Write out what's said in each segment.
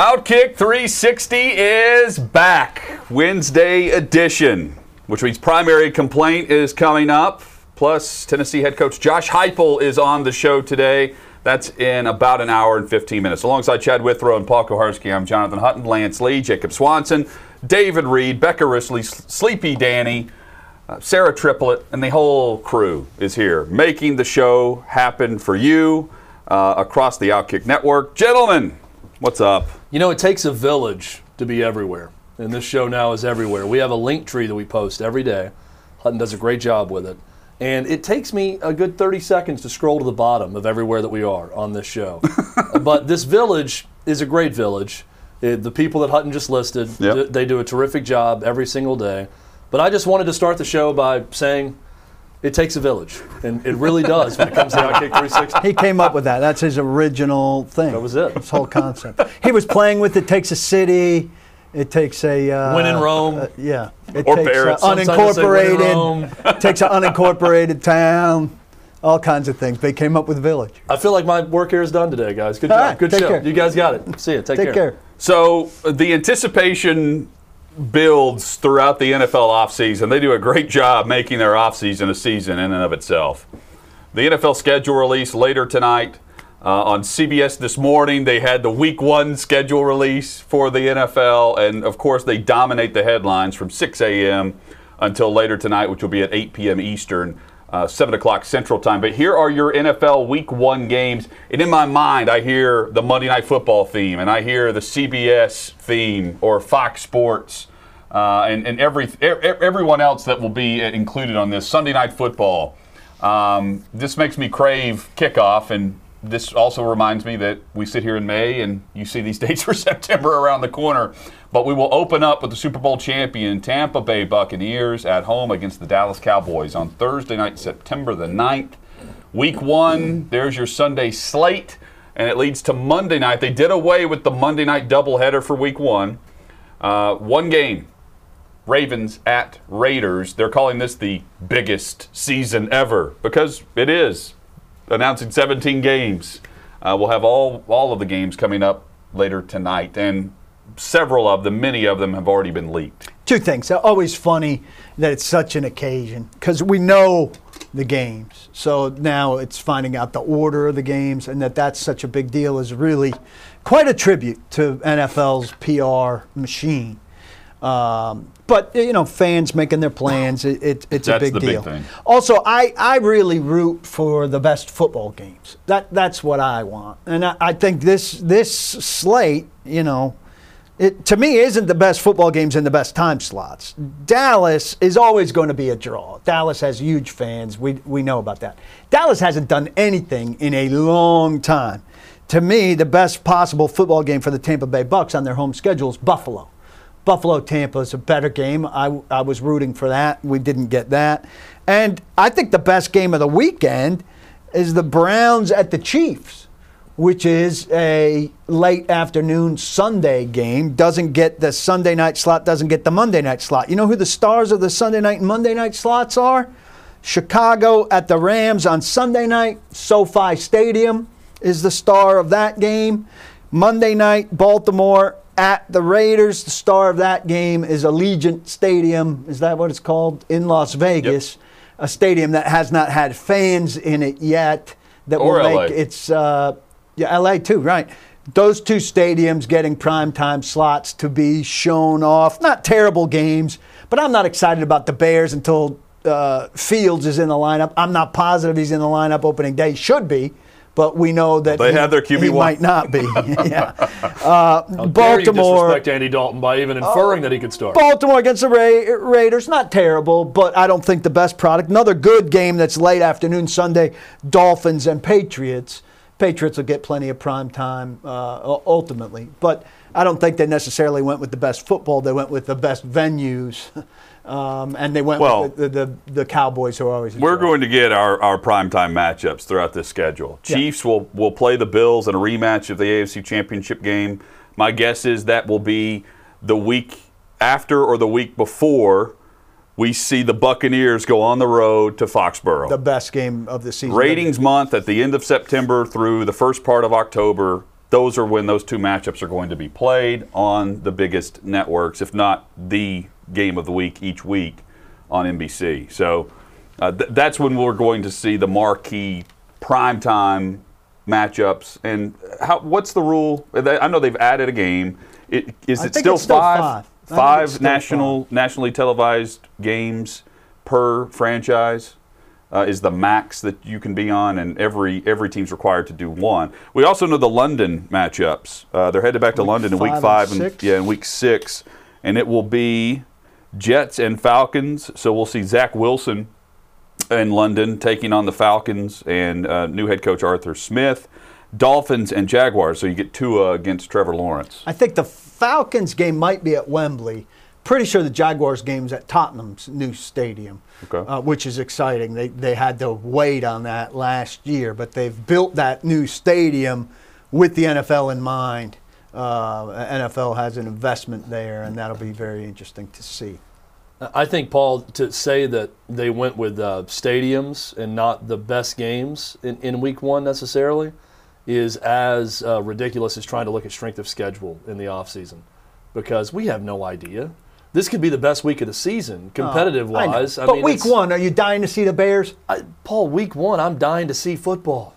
Outkick 360 is back. Wednesday edition, which means primary complaint is coming up. Plus, Tennessee head coach Josh Heupel is on the show today. That's in about an hour and 15 minutes. Alongside Chad Withrow and Paul Kuharsky, I'm Jonathan Hutton, Lance Lee, Jacob Swanson, David Reed, Becca Risley, Sleepy Danny, uh, Sarah Triplett, and the whole crew is here making the show happen for you uh, across the Outkick Network. Gentlemen, what's up? You know, it takes a village to be everywhere. And this show now is everywhere. We have a link tree that we post every day. Hutton does a great job with it. And it takes me a good 30 seconds to scroll to the bottom of everywhere that we are on this show. but this village is a great village. It, the people that Hutton just listed, Yep. d- they do a terrific job every single day. But I just wanted to start the show by saying it takes a village. And it really does when it comes to Outkick 360. He came up with that. That's his original thing. That was it. His whole concept. He was playing with it takes a city. It takes a uh, When in Rome. uh, yeah. It Or takes Barrett. uh, Sometimes I say when in unincorporated. takes an unincorporated town. All kinds of things. They came up with village. I feel like my work here is done today, guys. Good All job. right, Good take show. care. You guys got it. See you. Take, Take care. So the anticipation builds throughout the NFL offseason. They do a great job making their offseason a season in and of itself. The NFL schedule release later tonight. Uh, on CBS this morning, they had the week one schedule release for the NFL. And of course, they dominate the headlines from 6 a.m. until later tonight, which will be at 8 p.m. Eastern, uh, 7 o'clock Central Time. But here are your NFL week one games. And in my mind, I hear the Monday Night Football theme, and I hear the CBS theme or Fox Sports. Uh, and, and every, e- everyone else that will be included on this Sunday Night Football. Um, this makes me crave kickoff, and this also reminds me that we sit here in May and you see these dates for September around the corner. But we will open up with the Super Bowl champion Tampa Bay Buccaneers at home against the Dallas Cowboys on Thursday night, September the 9th. Week one, there's your Sunday slate, and it leads to Monday night. They did away with the Monday night doubleheader for week one. Uh, one game Ravens at Raiders. They're calling this the biggest season ever because it is. Announcing 17 games. Uh, we'll have all all of the games coming up later tonight, and several of them, many of them, have already been leaked. Two things. Always funny that it's such an occasion because we know the games. So now it's finding out the order of the games and that that's such a big deal is really quite a tribute to NFL's PR machine. Um, but you know, fans making their plans, it, it, it's That's a big big deal. thing. Also, I, I really root for the best football games. That that's what I want, and I, I think this this slate, you know, it to me isn't the best football games in the best time slots. Dallas is always going to be a draw. Dallas has huge fans. We we know about that. Dallas hasn't done anything in a long time. To me, the best possible football game for the Tampa Bay Bucks on their home schedule is Buffalo. Buffalo Tampa is a better game. I, I was rooting for that. We didn't get that. And I think the best game of the weekend is the Browns at the Chiefs, which is a late afternoon Sunday game. Doesn't get the Sunday night slot, doesn't get the Monday night slot. You know who the stars of the Sunday night and Monday night slots are? Chicago at the Rams on Sunday night. SoFi Stadium is the star of that game. Monday night, Baltimore at the Raiders. The star of that game is Allegiant Stadium. Is that what it's called? In Las Vegas. A stadium that has not had fans in it yet. That Or will LA. make its uh, yeah, LA too, right. Those two stadiums getting primetime slots to be shown off. Not terrible games, but I'm not excited about the Bears until uh, Fields is in the lineup. I'm not positive he's in the lineup opening day. Should be, but we know that They he, have their QB he one. might not be. yeah. How dare you Baltimore. disrespect Andy Dalton by even inferring that he could start. Baltimore against the Ra- Raiders, not terrible, but I don't think the best product. Another good game that's late afternoon Sunday, Dolphins and Patriots. Patriots will get plenty of prime time uh, ultimately, but I don't think they necessarily went with the best football. They went with the best venues, um, and they went Well- with the, the, the Cowboys who are always. We're trouble. going to get our, our primetime matchups throughout this schedule. Yeah. Chiefs will, will play the Bills in a rematch of the AFC Championship game. My guess is that will be the week after or the week before we see the Buccaneers go on the road to Foxborough. the best game of the season. Ratings month at the end of September through the first part of October. Those are when those two matchups are going to be played on the biggest networks, if not the game of the week each week on NBC. So uh, th- that's when we're going to see the marquee primetime matchups. And how, what's the rule? I know they've added a game. It, is it still still five? five. Five national, nationally televised games per franchise uh, is the max that you can be on, and every every team's required to do one. We also know the London matchups. Uh, they're headed back to Week London in week five five and and yeah, in week six, and it will be Jets and Falcons. So we'll see Zach Wilson in London taking on the Falcons and uh, new head coach Arthur Smith. Dolphins and Jaguars. So you get Tua against Trevor Lawrence. I think the Falcons game might be at Wembley. Pretty sure the Jaguars game's at Tottenham's new stadium, Okay. uh, which is exciting. They, they had to wait on that last year, but they've built that new stadium with the NFL in mind. Uh, NFL has an investment there, and that'll be very interesting to see. I think, Paul, to say that they went with uh, stadiums and not the best games in, in week one necessarily is as uh, ridiculous as trying to look at strength of schedule in the offseason because we have no idea. This could be the best week of the season, competitive Oh, I know. wise. but week one, are you dying to see the Bears? I, Paul, week one, I'm dying to see football.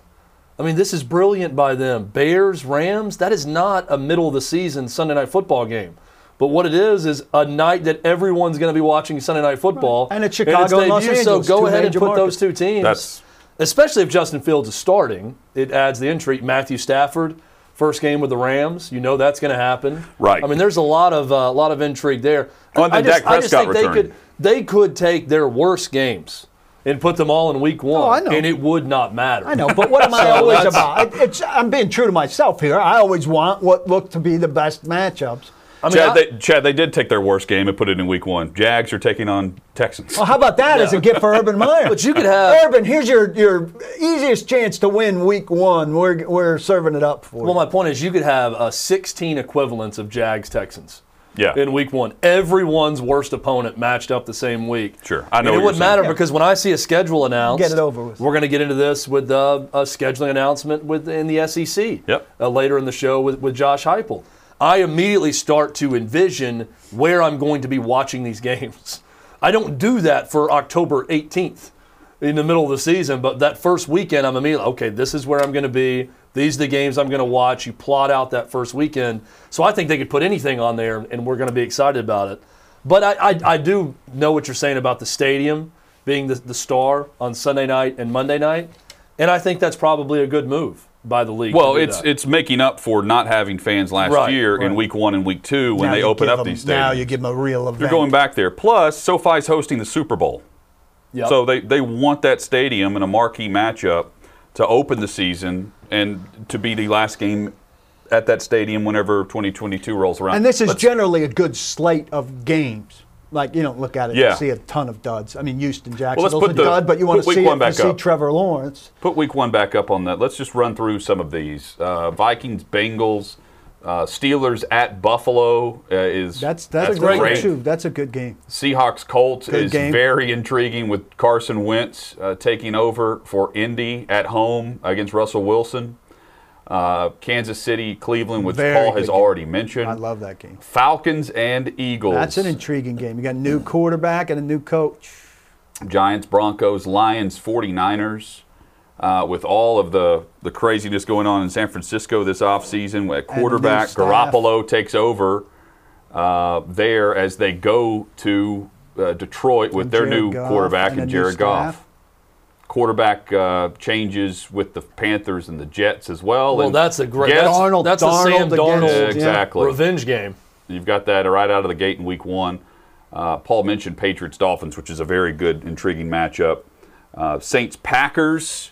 I mean, this is brilliant by them. Bears, Rams, that is not a middle of the season Sunday night football game. But what it is is a night that everyone's going to be watching Sunday night football. And it's Chicago and Los Angeles, So go ahead and put markets. those two teams. That's- especially if Justin Fields is starting. It adds the intrigue. Matthew Stafford, first game with the Rams. You know that's going to happen. Right. I mean, there's a lot of uh, lot of intrigue there. Oh, and then I just, Dak I just Prescott think they could they could take their worst games and put them all in week one, Oh, I know. and it would not matter. I know, but what am I always about? It- It's, I'm being true to myself here. I always want what look to be the best matchups. I mean, Chad, I- they, Chad, they did take their worst game and put it in week one. Jags are taking on Texans. Well, how about that as a gift for Urban Meyer? But you could have- Urban. Here's your your easiest chance to win Week One. We're we're serving it up for you. well, you. my point is, you could have uh, 16 equivalents of Jags Texans. Yeah. In week one, everyone's worst opponent matched up the same week. Sure. I know And what it wouldn't matter Yeah. because when I see a schedule announced, Get it over with. We're going to get into this with uh, a scheduling announcement with in the SEC. Yep. Uh, later in the show with, with Josh Heupel. I immediately start to envision where I'm going to be watching these games. I don't do that for October 18th in the middle of the season, but that first weekend, I'm immediately, okay, this is where I'm going to be. These are the games I'm going to watch. You plot out that first weekend. So I think they could put anything on there, and we're going to be excited about it. But I, I, I do know what you're saying about the stadium being the, the star on Sunday night and Monday night, and I think that's probably a good move by the league. Well, it's that. it's making up for not having fans last Right, year in week one and week two when Now they you open up them- these stadiums. Now you give them a real event. You're going back there. Plus, SoFi's hosting the Super Bowl. Yep. So they, they want that stadium in a marquee matchup to open the season and to be the last game at that stadium whenever 2022 rolls around. And this is Let's- generally a good slate of games. Like you don't look at it Yeah. and see a ton of duds. I mean, Houston Jacksonville's put a the- dud, but you want to see one it back to see. Trevor Lawrence. Put week one back up on that. Let's just run through some of these. Uh, Vikings, Bengals, uh, Steelers at Buffalo uh, is That's that's, a great, one too. That's a good game. Seahawks Colts Good is game. very intriguing with Carson Wentz uh, taking over for Indy at home against Russell Wilson. Uh, Kansas City, Cleveland, which Very Paul has game. already mentioned. I love that game. Falcons and Eagles. That's an intriguing game. You got a new quarterback and a new coach. Giants, Broncos, Lions, 49ers. Uh, with all of the, the craziness going on in San Francisco this offseason, at quarterback. Garoppolo takes over uh, there as they go to uh, Detroit with And their Jared new Goff quarterback and and Jared Goff. quarterback uh, changes with the Panthers and the Jets as well. Well, And that's a great. Jets- That's, Darnold- that's a Darnold Sam against- Darnold Yeah. exactly. revenge game. You've got that right out of the gate in week one. Uh, Paul mentioned Patriots Dolphins, which is a very good, intriguing matchup. Uh, Saints Packers,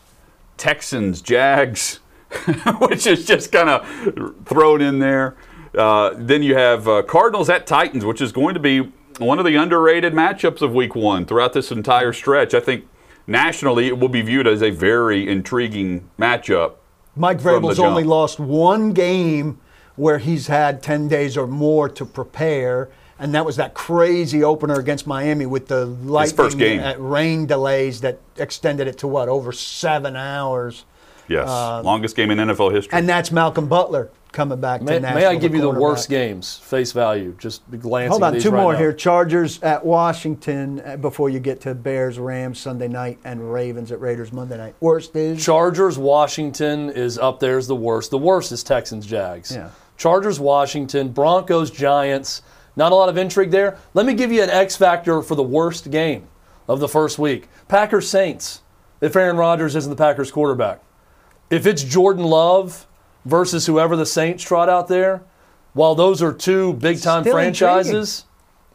Texans Jags, which is just kind of thrown in there. Uh, then you have uh, Cardinals at Titans, which is going to be one of the underrated matchups of week one throughout this entire stretch. I think nationally it will be viewed as a very intriguing matchup. Mike Vrabel's only lost one game where he's had 10 days or more to prepare, and that was that crazy opener against Miami with the lightning first game. uh, rain delays that extended it to what, over seven hours. Yes, longest game in NFL history. And that's Malcolm Butler coming back May, to may I Nashville, give you the worst games, face value? Just glancing. Hold at on, these two right more now. here. Chargers at Washington uh, before you get to Bears, Rams Sunday night, and Ravens at Raiders Monday night. Worst is Chargers, Washington is up there as the worst. The worst is Texans, Jags. Yeah. Chargers, Washington, Broncos, Giants. Not a lot of intrigue there. Let me give you an X factor for the worst game of the first week Packers, Saints. If Aaron Rodgers isn't the Packers quarterback, if it's Jordan Love versus whoever the Saints trot out there, while those are two big time franchises,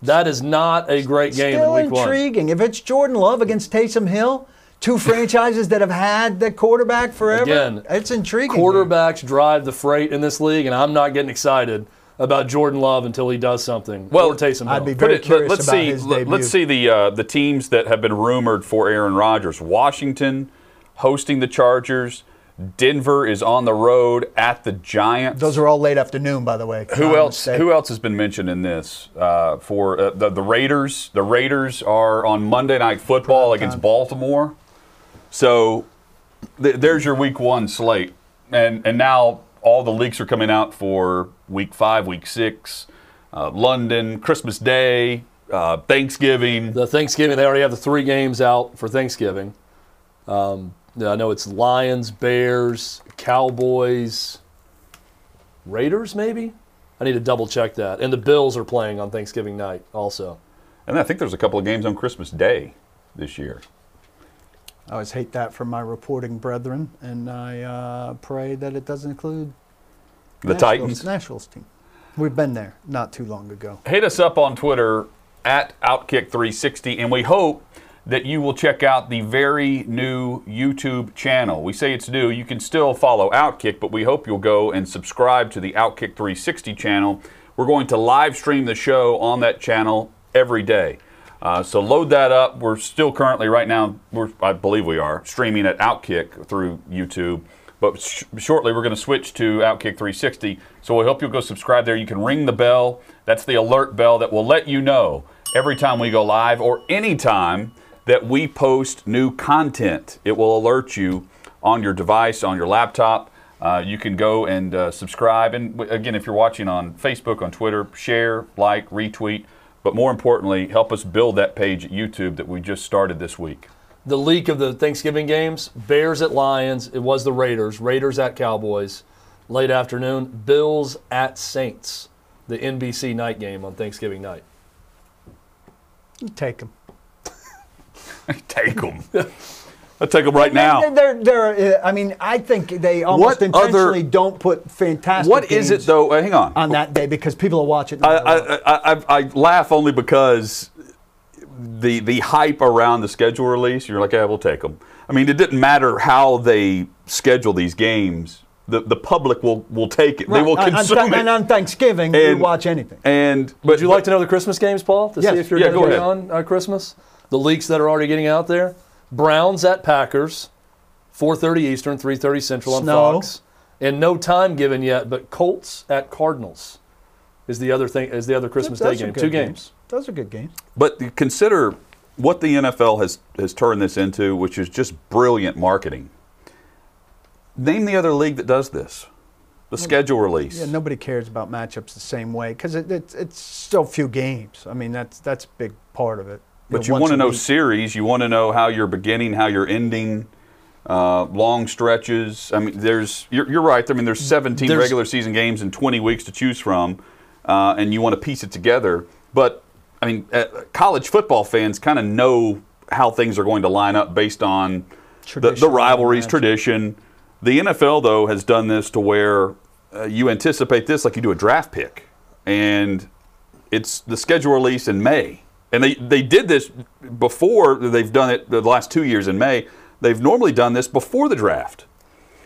that is not a great game Still in week one. intriguing. If it's Jordan Love against Taysom Hill, two franchises that have had the quarterback forever, Again, it's intriguing. quarterbacks drive the freight in this league, and I'm not getting excited about Jordan Love until he does something. Well, or Taysom Hill. I'd be Put very it- curious let's about see. his debut. Let's see the uh, the teams that have been rumored for Aaron Rodgers. Washington hosting the Chargers. Denver is on the road at the Giants. Those are all late afternoon, by the way. who Common else? mistake. Who else has been mentioned in this? Uh, for uh, the, the Raiders. The Raiders are on Monday Night Football Prime against time. Baltimore. So th- there's your Week One slate, and and now all the leaks are coming out for Week Five, Week Six, uh, London, Christmas Day, uh, Thanksgiving. the Thanksgiving, they already have the three games out for Thanksgiving. Um, I know it's Lions, Bears, Cowboys, Raiders, maybe. I need to double check that. And the Bills are playing on Thanksgiving night also. And I think there's a couple of games on Christmas Day this year. I always hate that for my reporting brethren, and I uh, pray that it doesn't include The Nashville's- Titans. Nashville's team. We've been there not too long ago. Hit us up on Twitter at Outkick360, and we hope that you will check out the very new YouTube channel. We say it's new. You can still follow Outkick, but we hope you'll go and subscribe to the Outkick 360 channel. We're going to live stream the show on that channel every day. Uh, so load that up. We're still currently right now, I believe we are, streaming at Outkick through YouTube. But sh- shortly we're going to switch to Outkick 360. So we hope you'll go subscribe there. You can ring the bell. That's the alert bell that will let you know every time we go live or anytime that we post new content. It will alert you on your device, on your laptop. Uh, you can go and uh, subscribe. And w- again, if you're watching on Facebook, on Twitter, share, like, retweet. But more importantly, help us build that page at YouTube that we just started this week. The leak of the Thanksgiving games Bears at Lions. It was the Raiders. Raiders at Cowboys. Late afternoon. Bills at Saints. The NBC night game on Thanksgiving night. You Take them. Take them. I'll take them right now. They're, they're, uh, I mean, I think they almost What other- intentionally don't put fantastic. What is it though? Hang on. on that day because people will watch it. no I. I, I, I, I laugh only because the the hype around the schedule release. You're like, yeah, we'll take them. I mean, it didn't matter how they schedule these games. The the public will will take it. They Right. will On- on consume Th- it. And on Thanksgiving, you And- watch anything. And but Would you like to know the Christmas games, Paul, to Yes. see if you're Yeah, going to go get on uh, Christmas? The leaks that are already getting out there. Browns at Packers, 4:30 Eastern, 3:30 Central on Snow. Fox, and no time given yet. But Colts at Cardinals is the other thing. Is the other Christmas Those Day game? Two games. Those are good games. But consider what the NFL has, has turned this into, which is just brilliant marketing. Name the other league that does this. The schedule release. Yeah, nobody cares about matchups the same way because it, it's it's so few games. I mean, that's that's a big part of it. But you want to know week. series. You want to know how you're beginning, how you're ending, uh, long stretches. I mean, there's you're, you're right. I mean, there's 17 There's- regular season games and 20 weeks to choose from, uh, and you want to piece it together. But I mean, uh, college football fans kind of know how things are going to line up based on the, the rivalries, tradition. The NFL though has done this to where uh, you anticipate this like you do a draft pick, and it's the schedule release in May, and they they did this before. They've done it the last two years in May. They've normally done this before the draft.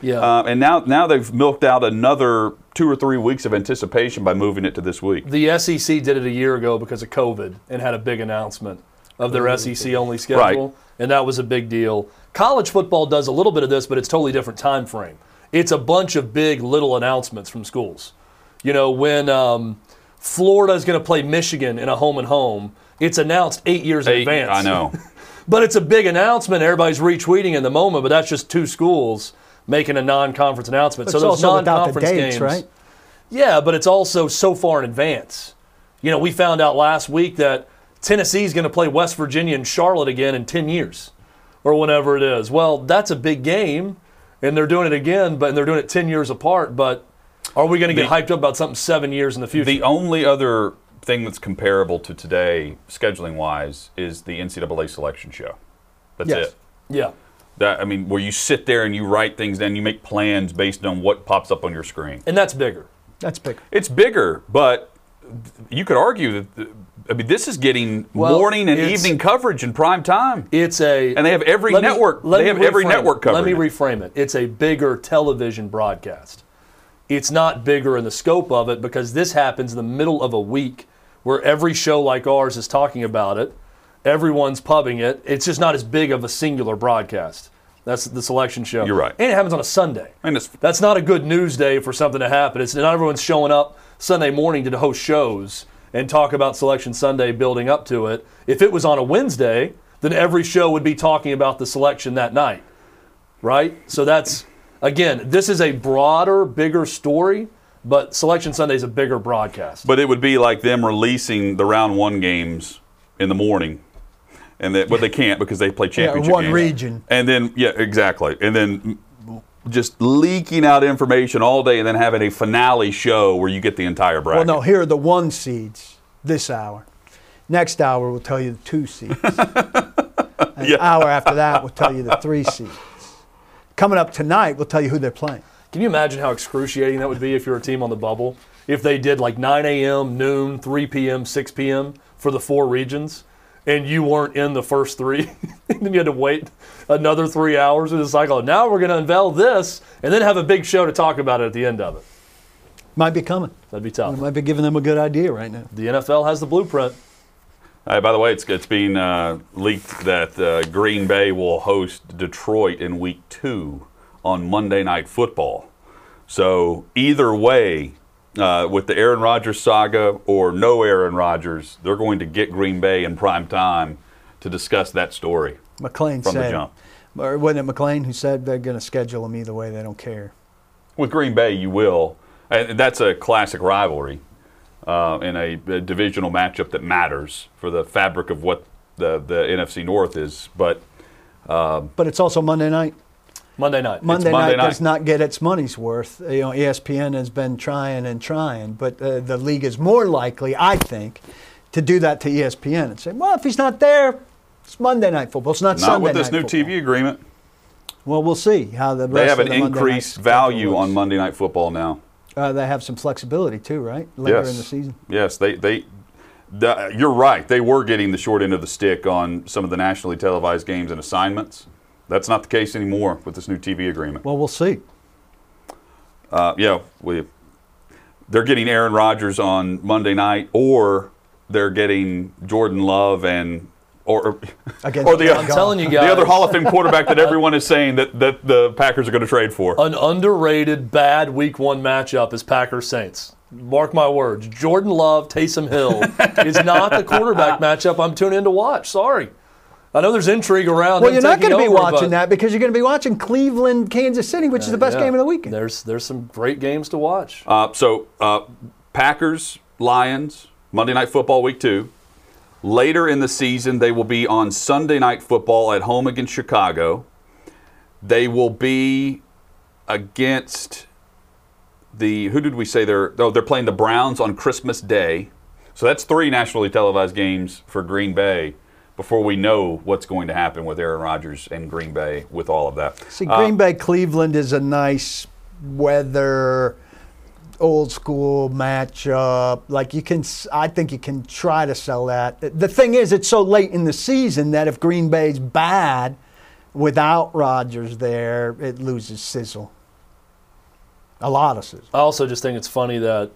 Yeah. Uh, and now, now they've milked out another two or three weeks of anticipation by moving it to this week. The SEC did it a year ago because of COVID and had a big announcement of their SEC only schedule, Right. and that was a big deal. College football does a little bit of this, but it's totally different time frame. It's a bunch of big little announcements from schools. You know, when um, Florida is going to play Michigan in a home and home, it's announced eight years in advance. I know. But it's a big announcement. Everybody's retweeting in the moment, but that's just two schools making a non-conference announcement. But so it's those also non-conference dates, games, right? yeah, but it's also so far in advance. You know, we found out last week that Tennessee's going to play West Virginia and Charlotte again in 10 years or whenever it is. Well, that's a big game, and they're doing it again, but and they're doing it 10 years apart. But are we going to get The- hyped up about something seven years in the future? The only other thing that's comparable to today, scheduling wise, is the NCAA selection show. That's Yes. it. yeah. That I mean, where you sit there and you write things down, you make plans based on what pops up on your screen. And that's bigger. That's bigger. It's bigger, but you could argue that. I mean, this is getting Well, morning and evening coverage in prime time. It's a And they have every Let me- network- let they me have every reframe network it. Let me reframe it. It's a bigger television broadcast. It's not bigger in the scope of it because this happens in the middle of a week where every show like ours is talking about it. Everyone's pubbing it. It's just not as big of a singular broadcast. That's the selection show. You're right. And it happens on a Sunday. And it's That's not a good news day for something to happen. It's not everyone's showing up Sunday morning to host shows and talk about Selection Sunday building up to it. If it was on a Wednesday, then every show would be talking about the selection that night. Right? So that's again, this is a broader, bigger story, but Selection Sunday is a bigger broadcast. But it would be like them releasing the round one games in the morning, and that, but they can't because they play championship one games. region. And then yeah, exactly. And then just leaking out information all day, and then having a finale show where you get the entire bracket. Well, bracket. no, here are the one seeds this hour. Next hour, we'll tell you the two seeds. An Yeah. hour after that, we'll tell you the three seeds. Coming up tonight, we'll tell you who they're playing. Can you imagine how excruciating that would be if you're a team on the bubble? If they did like 9 a.m., noon, 3 p.m., 6 p.m. for the four regions, and you weren't in the first three, and then you had to wait another three hours in the cycle. Now we're going to unveil this, and then have a big show to talk about it at the end of it. Might be coming. That'd be tough. We might be giving them a good idea right now. The NFL has the blueprint. Hey, by the way, it's, it's being uh, leaked that uh, Green Bay will host Detroit in week two on Monday Night Football. So, either way, uh, with the Aaron Rodgers saga or no Aaron Rodgers, they're going to get Green Bay in prime time to discuss that story. McLean From the said, jump. or wasn't it McLean who said they're going to schedule them either way? They don't care. With Green Bay, you will. And that's a classic rivalry uh, in a, a divisional matchup that matters for the fabric of what the, the NFC North is. But But it's also Monday night. Monday night. Monday, Monday night, night. does not get its money's worth. You know, ESPN has been trying and trying, but uh, the league is more likely, I think, to do that to ESPN and say, well, if he's not there, it's Monday night football. It's not, not Sunday with this new football. TV agreement. Well, we'll see how the They rest have of an the increased value on Monday Night Football now. Uh, they have some flexibility too, right? Later yes. in the season. Yes, they they. The, you're right. They were getting the short end of the stick on some of the nationally televised games and assignments. That's not the case anymore with this new TV agreement. Well, we'll see. Uh, yeah, we. They're getting Aaron Rodgers on Monday night, or they're getting Jordan Love and or Against or the Jared I'm Goff. telling you guys, the other. Hall of Fame quarterback that everyone is saying that, that the Packers are going to trade for. An underrated bad week one matchup is Packers Saints. Mark my words. Jordan Love, Taysom Hill is not the quarterback matchup I'm tuning in to watch. Sorry. I know there's intrigue around. Well, you're not going to be over, watching but- that because you're going to be watching Cleveland, Kansas City, which is the best Yeah. game of the weekend. There's there's some great games to watch. Uh, so uh, Packers, Lions, Monday Night Football Week Two. Later in the season, they will be on Sunday Night Football at home against Chicago. They will be against the who did we say they're? Oh, they're playing the Browns on Christmas Day. So that's three nationally televised games for Green Bay before we know what's going to happen with Aaron Rodgers and Green Bay with all of that. See, Uh, Green Bay Cleveland is a nice weather, old school matchup. Like you can, I think you can try to sell that. The thing is, it's so late in the season that if Green Bay's bad without Rodgers there, it loses sizzle. A lot of sizzle. I also just think it's funny that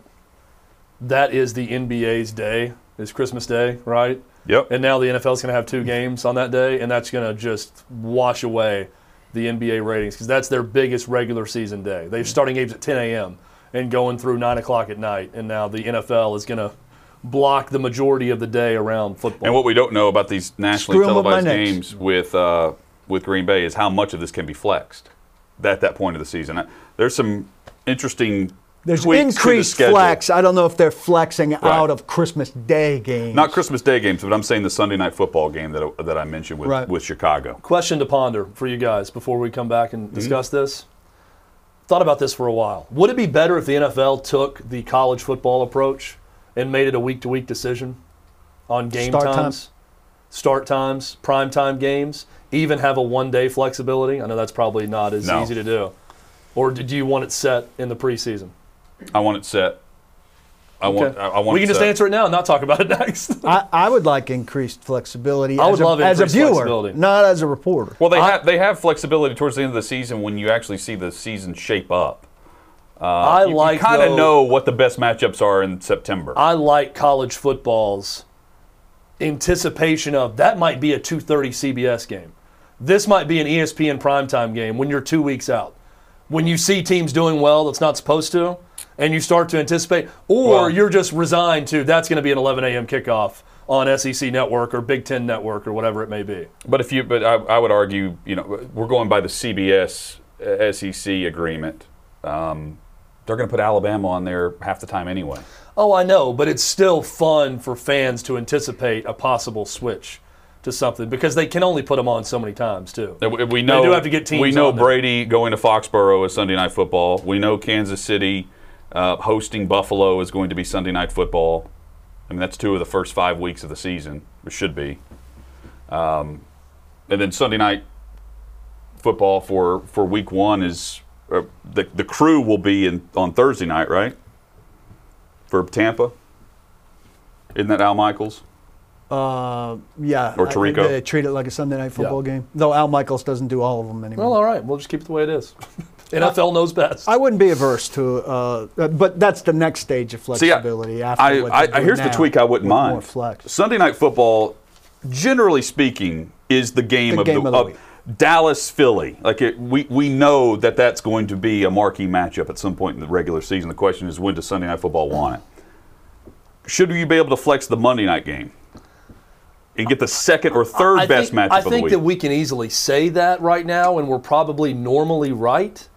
that is the NBA's day, is Christmas Day, right? Yep. And now the NFL is going to have two games on that day, and that's going to just wash away the NBA ratings because that's their biggest regular season day. They're starting games at 10 a.m. and going through 9 o'clock at night, and now the NFL is going to block the majority of the day around football. And what we don't know about these nationally Screw 'em with my televised Knicks. games with uh, with Green Bay is how much of this can be flexed at that point of the season. Uh, There's some interesting. There's tweaks to the increased flex. I don't know if they're flexing out of Christmas Day games. Not Christmas Day games, but I'm saying the Sunday night football game that, that I mentioned with, Right. with Chicago. Question to ponder for you guys before we come back Mm-hmm. and discuss this. Thought about this for a while. Would it be better if the NFL took the college football approach and made it a week to week decision on game Start times, times. start times, prime time games, even have a one day flexibility? I know that's probably not as No. easy to do. Or do you want it set in the preseason? I want it set. I want. I, I want we it can just set. answer it now and not talk about it next. I, I would like increased flexibility I as, would a, love as a viewer, flexibility. not as a reporter. Well, they I- have they have flexibility towards the end of the season when you actually see the season shape up. Uh, I You, like kind of know what the best matchups are in September. I like college football's anticipation of that might be a 2:30 CBS game. This might be an ESPN primetime game when you're 2 weeks out. When you see teams doing well that's not supposed to and you start to anticipate or Well- you're just resigned to that's going to be an 11 a.m. kickoff on SEC network or Big 10 network or whatever it may be. But if you, but I, I would argue, you know, we're going by the CBS uh, SEC agreement. Um, they're going to put Alabama on there half the time anyway. Oh, I know, but it's still fun for fans to anticipate a possible switch to something because they can only put them on so many times too. We know do have to get teams We know. Brady going to Foxborough is Sunday night football. We know Kansas City uh, hosting Buffalo is going to be Sunday night football. I mean, that's two of the first five weeks of the season. It should be. Um, and then Sunday night football for, for week one is uh, the the crew will be in on Thursday night, right? For Tampa. Isn't that Al Michaels? Uh, yeah. Or I- They treat it like a Sunday night football Yeah. game. Though Al Michaels doesn't do all of them anymore. Well, all right. We'll just keep it the way it is. NFL knows best. I wouldn't be averse to, uh, uh, but that's the next stage of See, I- flexibility. after I, what I, they're I, doing here's the tweak I wouldn't mind. More flex. Sunday night football, generally speaking, is the game The of game the, of the of week. Dallas Philly. Like it, we we know that that's going to be a marquee matchup at some point in the regular season. The question is when does Sunday night football want it? Should you be able to flex the Monday night game and get the second or third I best think, matchup I of the think week? that we can easily say that right now, and we're probably normally right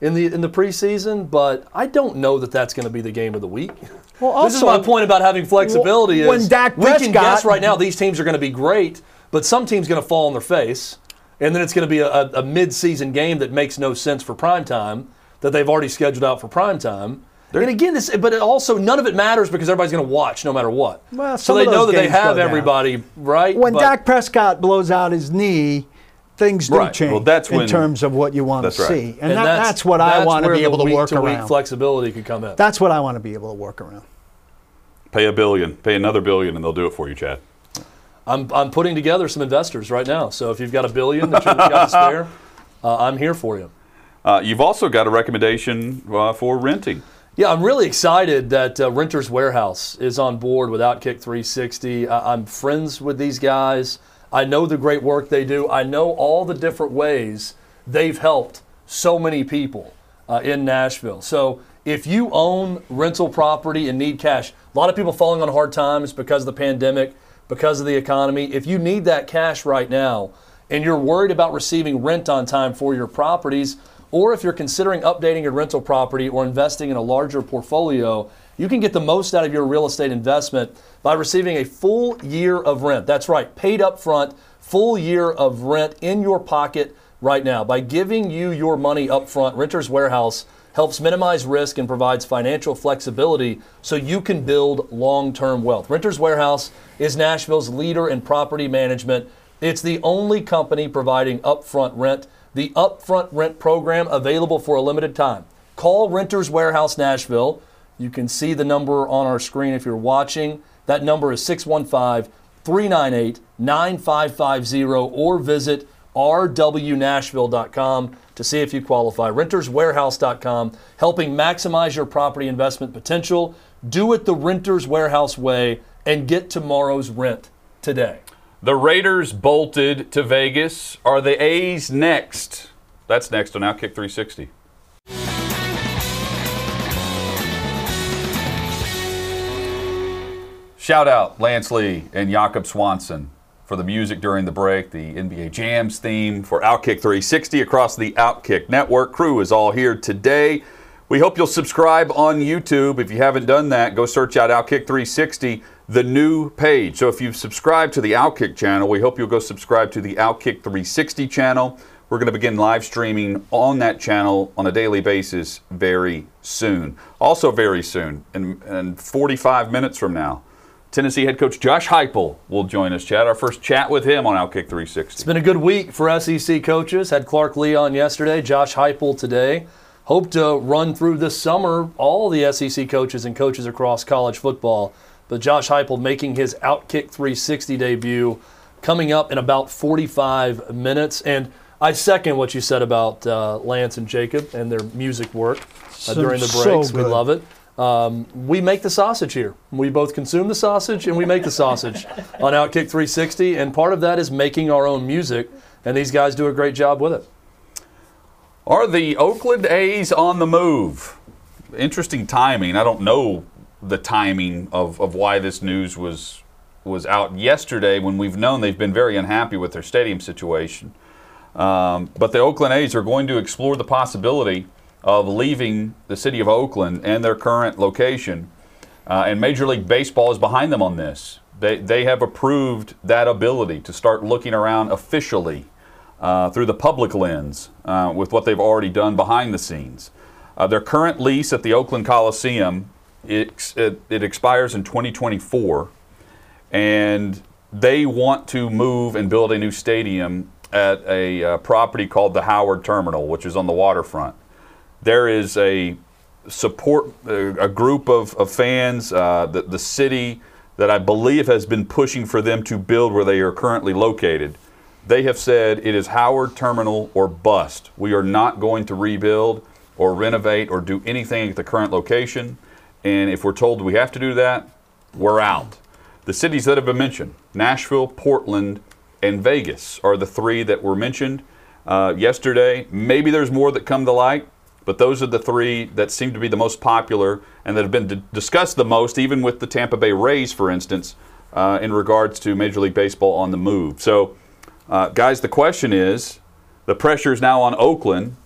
in the in the preseason. But I don't know that that's going to be the game of the week. Well, this is my point about having flexibility. Well, when is Dak we can Prescott- guess right now these teams are going to be great, but some teams going to fall on their face, and then it's going to be a, a, a mid-season game that makes no sense for prime time that they've already scheduled out for prime time. And again, this, but it also none of it matters because everybody's going to watch no matter what. Well, so they of know that they games go have down. everybody right. When but- Dak Prescott blows out his knee, things do Right. change Well, that's when- in terms of what you want to right. see, and, that, that's, what I want to be able to work week-to-week around. Flexibility could come in. That's what I want to be able to work around. pay a billion, pay another billion, and they'll do it for you, Chad. I'm, I'm putting together some investors right now. So if you've got a billion that you've got to spare, uh, I'm here for you. Uh, you've also got a recommendation uh, for renting. Yeah, I'm really excited that uh, Renters Warehouse is on board with Outkick 360. I- I'm friends with these guys. I know the great work they do. I know all the different ways they've helped so many people uh, in Nashville. So if you own rental property and need cash, a lot of people falling on hard times because of the pandemic, because of the economy. If you need that cash right now and you're worried about receiving rent on time for your properties, or if you're considering updating your rental property or investing in a larger portfolio, you can get the most out of your real estate investment by receiving a full year of rent. That's right, paid up front, full year of rent in your pocket right now. By giving you your money up front, Renters Warehouse helps minimize risk and provides financial flexibility so you can build long term wealth. Renters Warehouse is Nashville's leader in property management. It's the only company providing upfront rent. The upfront rent program available for a limited time. Call Renters Warehouse Nashville. You can see the number on our screen if you're watching. That number is 615 398 9550 or visit rwnashville.com to see if you qualify. Renterswarehouse.com, helping maximize your property investment potential. Do it the Renters Warehouse way and get tomorrow's rent today. The Raiders bolted to Vegas. Are the A's next? That's next on Outkick 360. Shout out Lance Lee and Jakob Swanson for the music during the break, the NBA Jams theme for Outkick 360 across the Outkick Network. Crew is all here today. We hope you'll subscribe on YouTube. If you haven't done that, go search out Outkick 360, the new page. So if you've subscribed to the Outkick channel, we hope you'll go subscribe to the Outkick 360 channel. We're going to begin live streaming on that channel on a daily basis very soon. Also, very soon, and, in 45 minutes from now, Tennessee head coach Josh Heupel will join us. Chad, our first chat with him on Outkick 360. It's been a good week for SEC coaches. Had Clark Lea on yesterday, Josh Heupel today. Hope to run through this summer all the SEC coaches and coaches across college football. But Josh Heupel making his Outkick 360 debut coming up in about 45 minutes. And I second what you said about uh, Lance and Jacob and their music work uh, So- during the so breaks. we love it. Um, we make the sausage here. We both consume the sausage and we make the sausage on Outkick 360. And part of that is making our own music. And these guys do a great job with it. Are the Oakland A's on the move? Interesting timing. I don't know the timing of, of why this news was was out yesterday when we've known they've been very unhappy with their stadium situation. Um, but the Oakland A's are going to explore the possibility of leaving the city of Oakland and their current location. Uh, and Major League Baseball is behind them on this. They, they have approved that ability to start looking around officially uh, through the public lens uh, with what they've already done behind the scenes. Uh, their current lease at the Oakland Coliseum it, it, expires in 2024, and they want to move and build a new stadium at a uh, property called the Howard Terminal, which is on the waterfront. There is a support a group of, of fans, uh, the, the city that I believe has been pushing for them to build where they are currently located. They have said it is Howard Terminal or bust. We are not going to rebuild or renovate or do anything at the current location. And if we're told we have to do that, we're out. The cities that have been mentioned Nashville, Portland, and Vegas are the three that were mentioned uh, yesterday. Maybe there's more that come to light, but those are the three that seem to be the most popular and that have been d- discussed the most, even with the Tampa Bay Rays, for instance, uh, in regards to Major League Baseball on the move. So, uh, guys, the question is the pressure is now on Oakland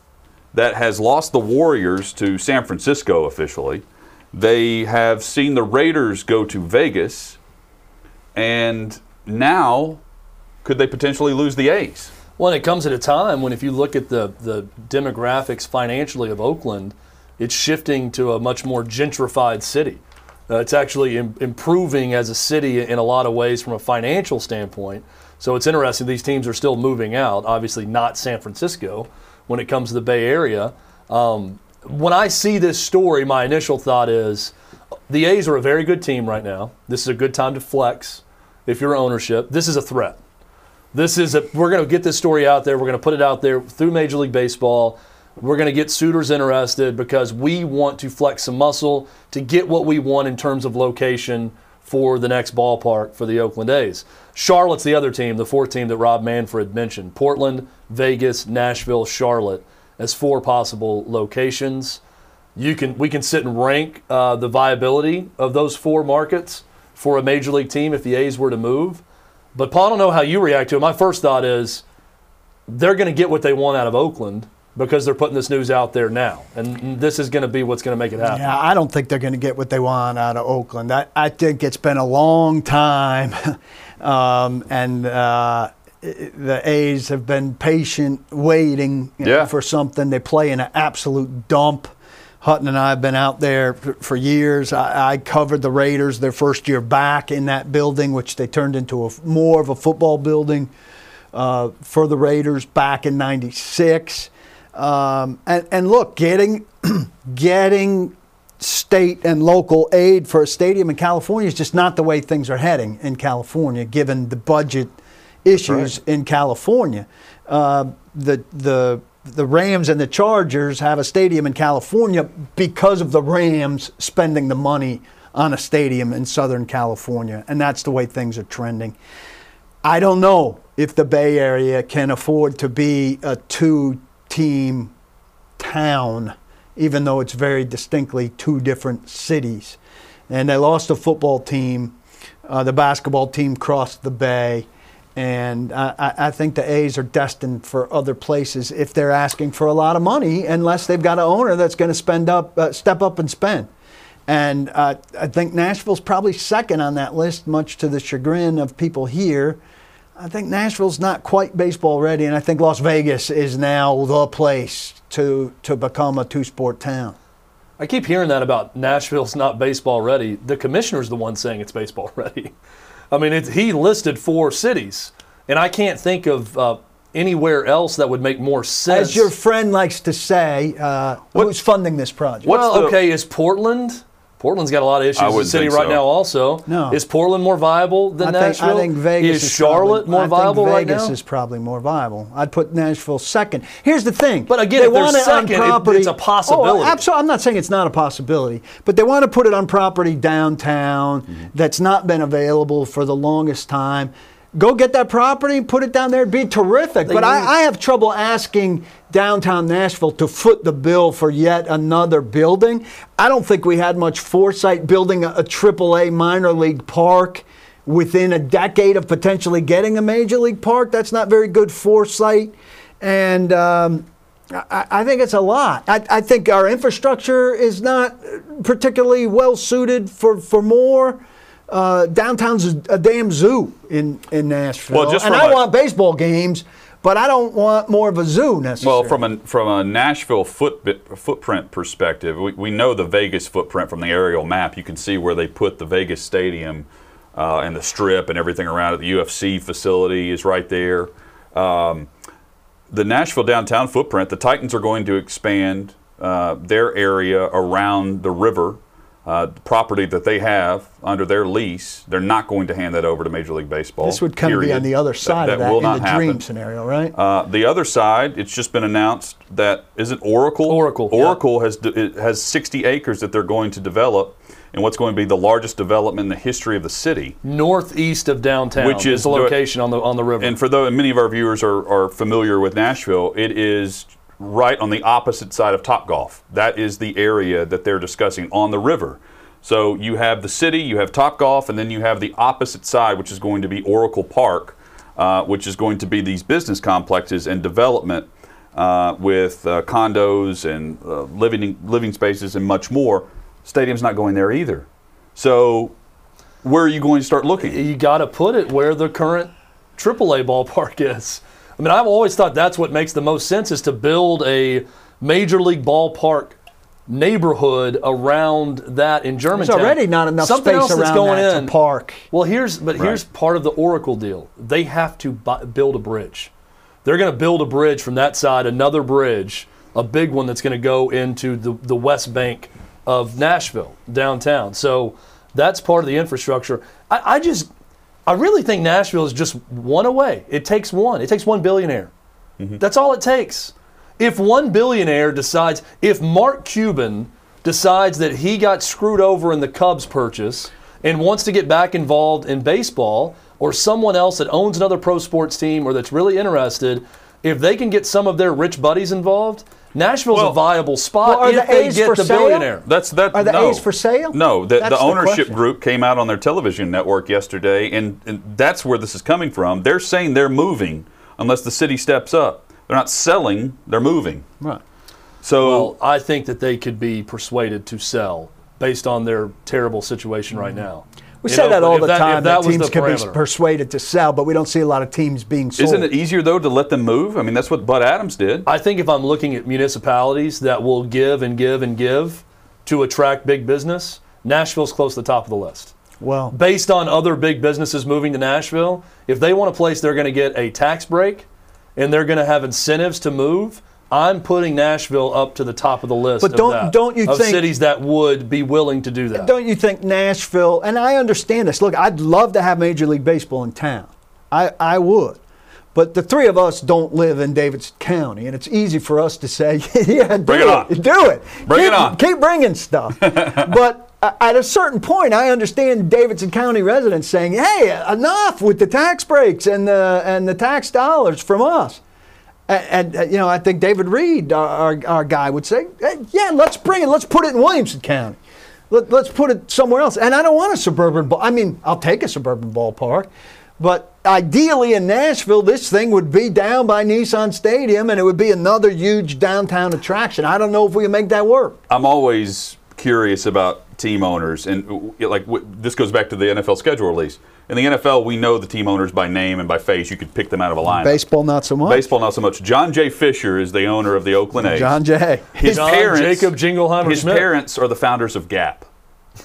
that has lost the Warriors to San Francisco officially. They have seen the Raiders go to Vegas, and now could they potentially lose the A's? Well, it comes at a time when, if you look at the, the demographics financially of Oakland, it's shifting to a much more gentrified city. Uh, it's actually Im- improving as a city in a lot of ways from a financial standpoint. So it's interesting. These teams are still moving out. Obviously, not San Francisco when it comes to the Bay Area. Um, when I see this story, my initial thought is the A's are a very good team right now. This is a good time to flex if you're ownership. This is a threat. This is a, we're going to get this story out there. We're going to put it out there through Major League Baseball. We're going to get suitors interested because we want to flex some muscle to get what we want in terms of location for the next ballpark for the Oakland A's. Charlotte's the other team, the fourth team that Rob Manfred mentioned. Portland, Vegas, Nashville, Charlotte as four possible locations. You can we can sit and rank uh, the viability of those four markets for a major league team if the A's were to move. But Paul, I don't know how you react to it. My first thought is they're going to get what they want out of Oakland because they're putting this news out there now, and this is going to be what's going to make it happen. Yeah, I don't think they're going to get what they want out of Oakland. I, I think it's been a long time, um, and uh, the A's have been patient, waiting you know, Yeah. for something. They play in an absolute dump. Hutton and I have been out there for, for years. I, I covered the Raiders their first year back in that building, which they turned into a, more of a football building uh, for the Raiders back in '96. Um, and, and look, getting getting state and local aid for a stadium in California is just not the way things are heading in California, given the budget issues in California. Uh, the the the Rams and the Chargers have a stadium in California because of the Rams spending the money on a stadium in Southern California, and that's the way things are trending. I don't know if the Bay Area can afford to be a two team town, even though it's very distinctly two different cities. And they lost a football team. Uh, the basketball team crossed the bay. And I, I think the A's are destined for other places if they're asking for a lot of money, unless they've got an owner that's going to spend up, uh, step up and spend. And uh, I think Nashville's probably second on that list, much to the chagrin of people here. I think Nashville's not quite baseball ready, and I think Las Vegas is now the place to to become a two sport town. I keep hearing that about Nashville's not baseball ready. The commissioner's the one saying it's baseball ready. I mean, it's, he listed four cities, and I can't think of uh, anywhere else that would make more sense. As your friend likes to say, uh, who's funding this project? What's well, the- okay, is Portland? Portland's got a lot of issues I in the city right so. now. Also, No. is Portland more viable than I think, Nashville? I think Vegas is, Charlotte probably, more I think viable right Vegas now? is probably more viable. I'd put Nashville second. Here's the thing. But again, they if they're want it on second, it- property. it's a possibility. Oh, absolutely. I'm not saying it's not a possibility, but they want to put it on property downtown Mm-hmm. that's not been available for the longest time. Go get that property, put it down there. It'd be terrific. They but I, I have trouble asking downtown Nashville to foot the bill for yet another building. I don't think we had much foresight building a, a AAA minor league park within a decade of potentially getting a major league park. That's not very good foresight. And um, I, I think it's a lot. I, I think our infrastructure is not particularly well suited for, for more. Uh, downtown's a, a damn zoo in, in Nashville. Well, just and I a- want baseball games, but I don't want more of a zoo necessarily. Well, from a from a Nashville foot, footprint perspective, we, we know the Vegas footprint from the aerial map. You can see where they put the Vegas Stadium uh, and the Strip and everything around it. The UFC facility is right there. Um, the Nashville downtown footprint, the Titans are going to expand uh, their area around the river. Uh, property that they have under their lease, they're not going to hand that over to Major League Baseball. this would kind of be on the other side of that that will in not the happen. dream scenario, right? Uh, the other side, it's just been announced that isn't Oracle. Oracle, yeah. Oracle has de- it has 60 acres that they're going to develop, and what's going to be the largest development in the history of the city. Northeast of downtown, Which is the the- location on the on the river. And for though many of our viewers are, are familiar with Nashville, it is right on the opposite side of Topgolf. That is the area that they're discussing on the river. So you have the city, you have Topgolf, and then you have the opposite side, which is going to be Oracle Park, uh, which is going to be these business complexes and development uh, with uh, condos and uh, living living spaces and much more. Stadium's not going there either. So where are you going to start looking? you got to put it where the current AAA ballpark is. I mean, I've always thought that's what makes the most sense is to build a major league ballpark neighborhood around that in There's Germantown. already not enough Something space around going that in. to park. Well, here's but here's part of the Oracle deal. They have to bu build a bridge. They're going to build a bridge from that side, another bridge, a big one that's going to go into the the West Bank of Nashville downtown. So that's part of the infrastructure. I, I just, I really think Nashville is just one away. It takes one. It takes one billionaire. Mm-hmm. That's all it takes. If one billionaire decides, if Mark Cuban decides that he got screwed over in the Cubs purchase and wants to get back involved in baseball, or someone else that owns another pro sports team or that's really interested, if they can get some of their rich buddies involved, Nashville's Well- a viable spot Well, are if the they A's get for the sale? billionaire. That's that. Are the no. A's for sale? No, the, the the ownership question. group came out on their television network yesterday, and, and that's where this is coming from. They're saying they're moving unless the city steps up. They're not selling; they're moving. Right. So Well, I think that they could be persuaded to sell based on their terrible situation right mm-hmm. now. We You say know, that all the that- time. that That, teams the can be persuaded to sell, but we don't see a lot of teams being sold. Isn't it easier though to let them move? I mean, that's what Bud Adams did. I think if I'm looking at municipalities that will give and give and give to attract big business, Nashville's close to the top of the list. Well, Based on other big businesses moving to Nashville, if they want a place they're going to get a tax break and they're going to have incentives to move, I'm putting Nashville up to the top of the list. But don't- that, don't you of think- cities that would be willing to do that? don't you think Nashville, and I understand this. Look, I'd love to have Major League Baseball in town. I, I would. But the three of us don't live in Davidson County, and it's easy for us to say, yeah, do Bring it on. Do it. Bring keep, it on. Keep bringing stuff. but uh, at a certain point, I understand Davidson County residents saying, hey, enough with the tax breaks and the, and the tax dollars from us. And, and uh, you know, I think David Reed, our, our, guy, would say, "Hey, "Yeah, let's bring it. Let's put it in Williamson County. Let, let's put it somewhere else." And I don't want a suburban. Ball. I mean, I'll take a suburban ballpark, but ideally in Nashville, this thing would be down by Nissan Stadium, and it would be another huge downtown attraction. I don't know if we can make that work. I'm always curious about team owners, and like this goes back to the NFL schedule release. In the NFL, we know the team owners by name and by face. You could pick them out of a line. Baseball, not so much. Baseball, not so much. John J. Fisher is the owner of the Oakland A's. John Jay. His John parents, Jacob Jingleheimer His Schmidt. parents are the founders of Gap.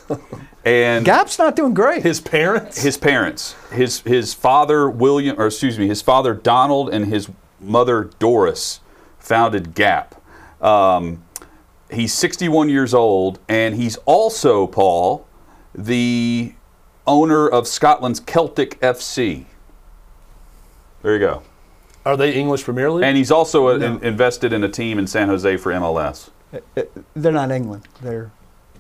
and Gap's not doing great. His parents? his parents, his his father William, or excuse me, his father Donald and his mother Doris founded Gap. Um, he's 61 years old, and he's also Paul, the owner of Scotland's Celtic FC. There you go. Are they English Premier League? And he's also uh, in- invested in a team in San Jose for MLS. They're not England. They're